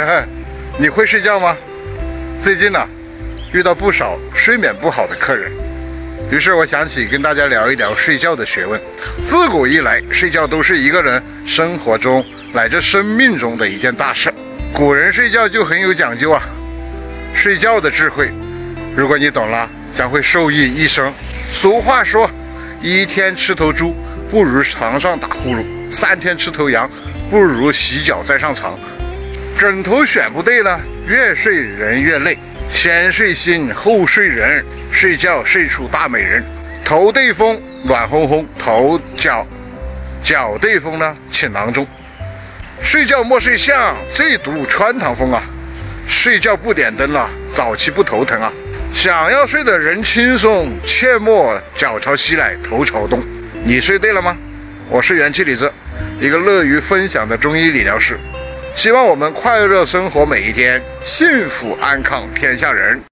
你会睡觉吗？最近呢，遇到不少睡眠不好的客人，于是我想起跟大家聊一聊睡觉的学问。自古以来，睡觉都是一个人生活中乃至生命中的一件大事。古人睡觉就很有讲究啊，睡觉的智慧，如果你懂了，将会受益一生。俗话说，一天吃头猪不如床上打呼噜，三天吃头羊不如洗脚再上床。枕头选不对了，越睡人越累。先睡心，后睡人，睡觉睡出大美人。头对风，暖烘烘；头脚脚对风呢，情囊中。睡觉莫睡香，最毒穿堂风啊！睡觉不点灯了，早期不头疼啊！想要睡的人轻松，切莫脚朝西来头朝东。你睡对了吗？我是元气李子，一个乐于分享的中医理疗师。希望我们快乐生活每一天，幸福安康天下人。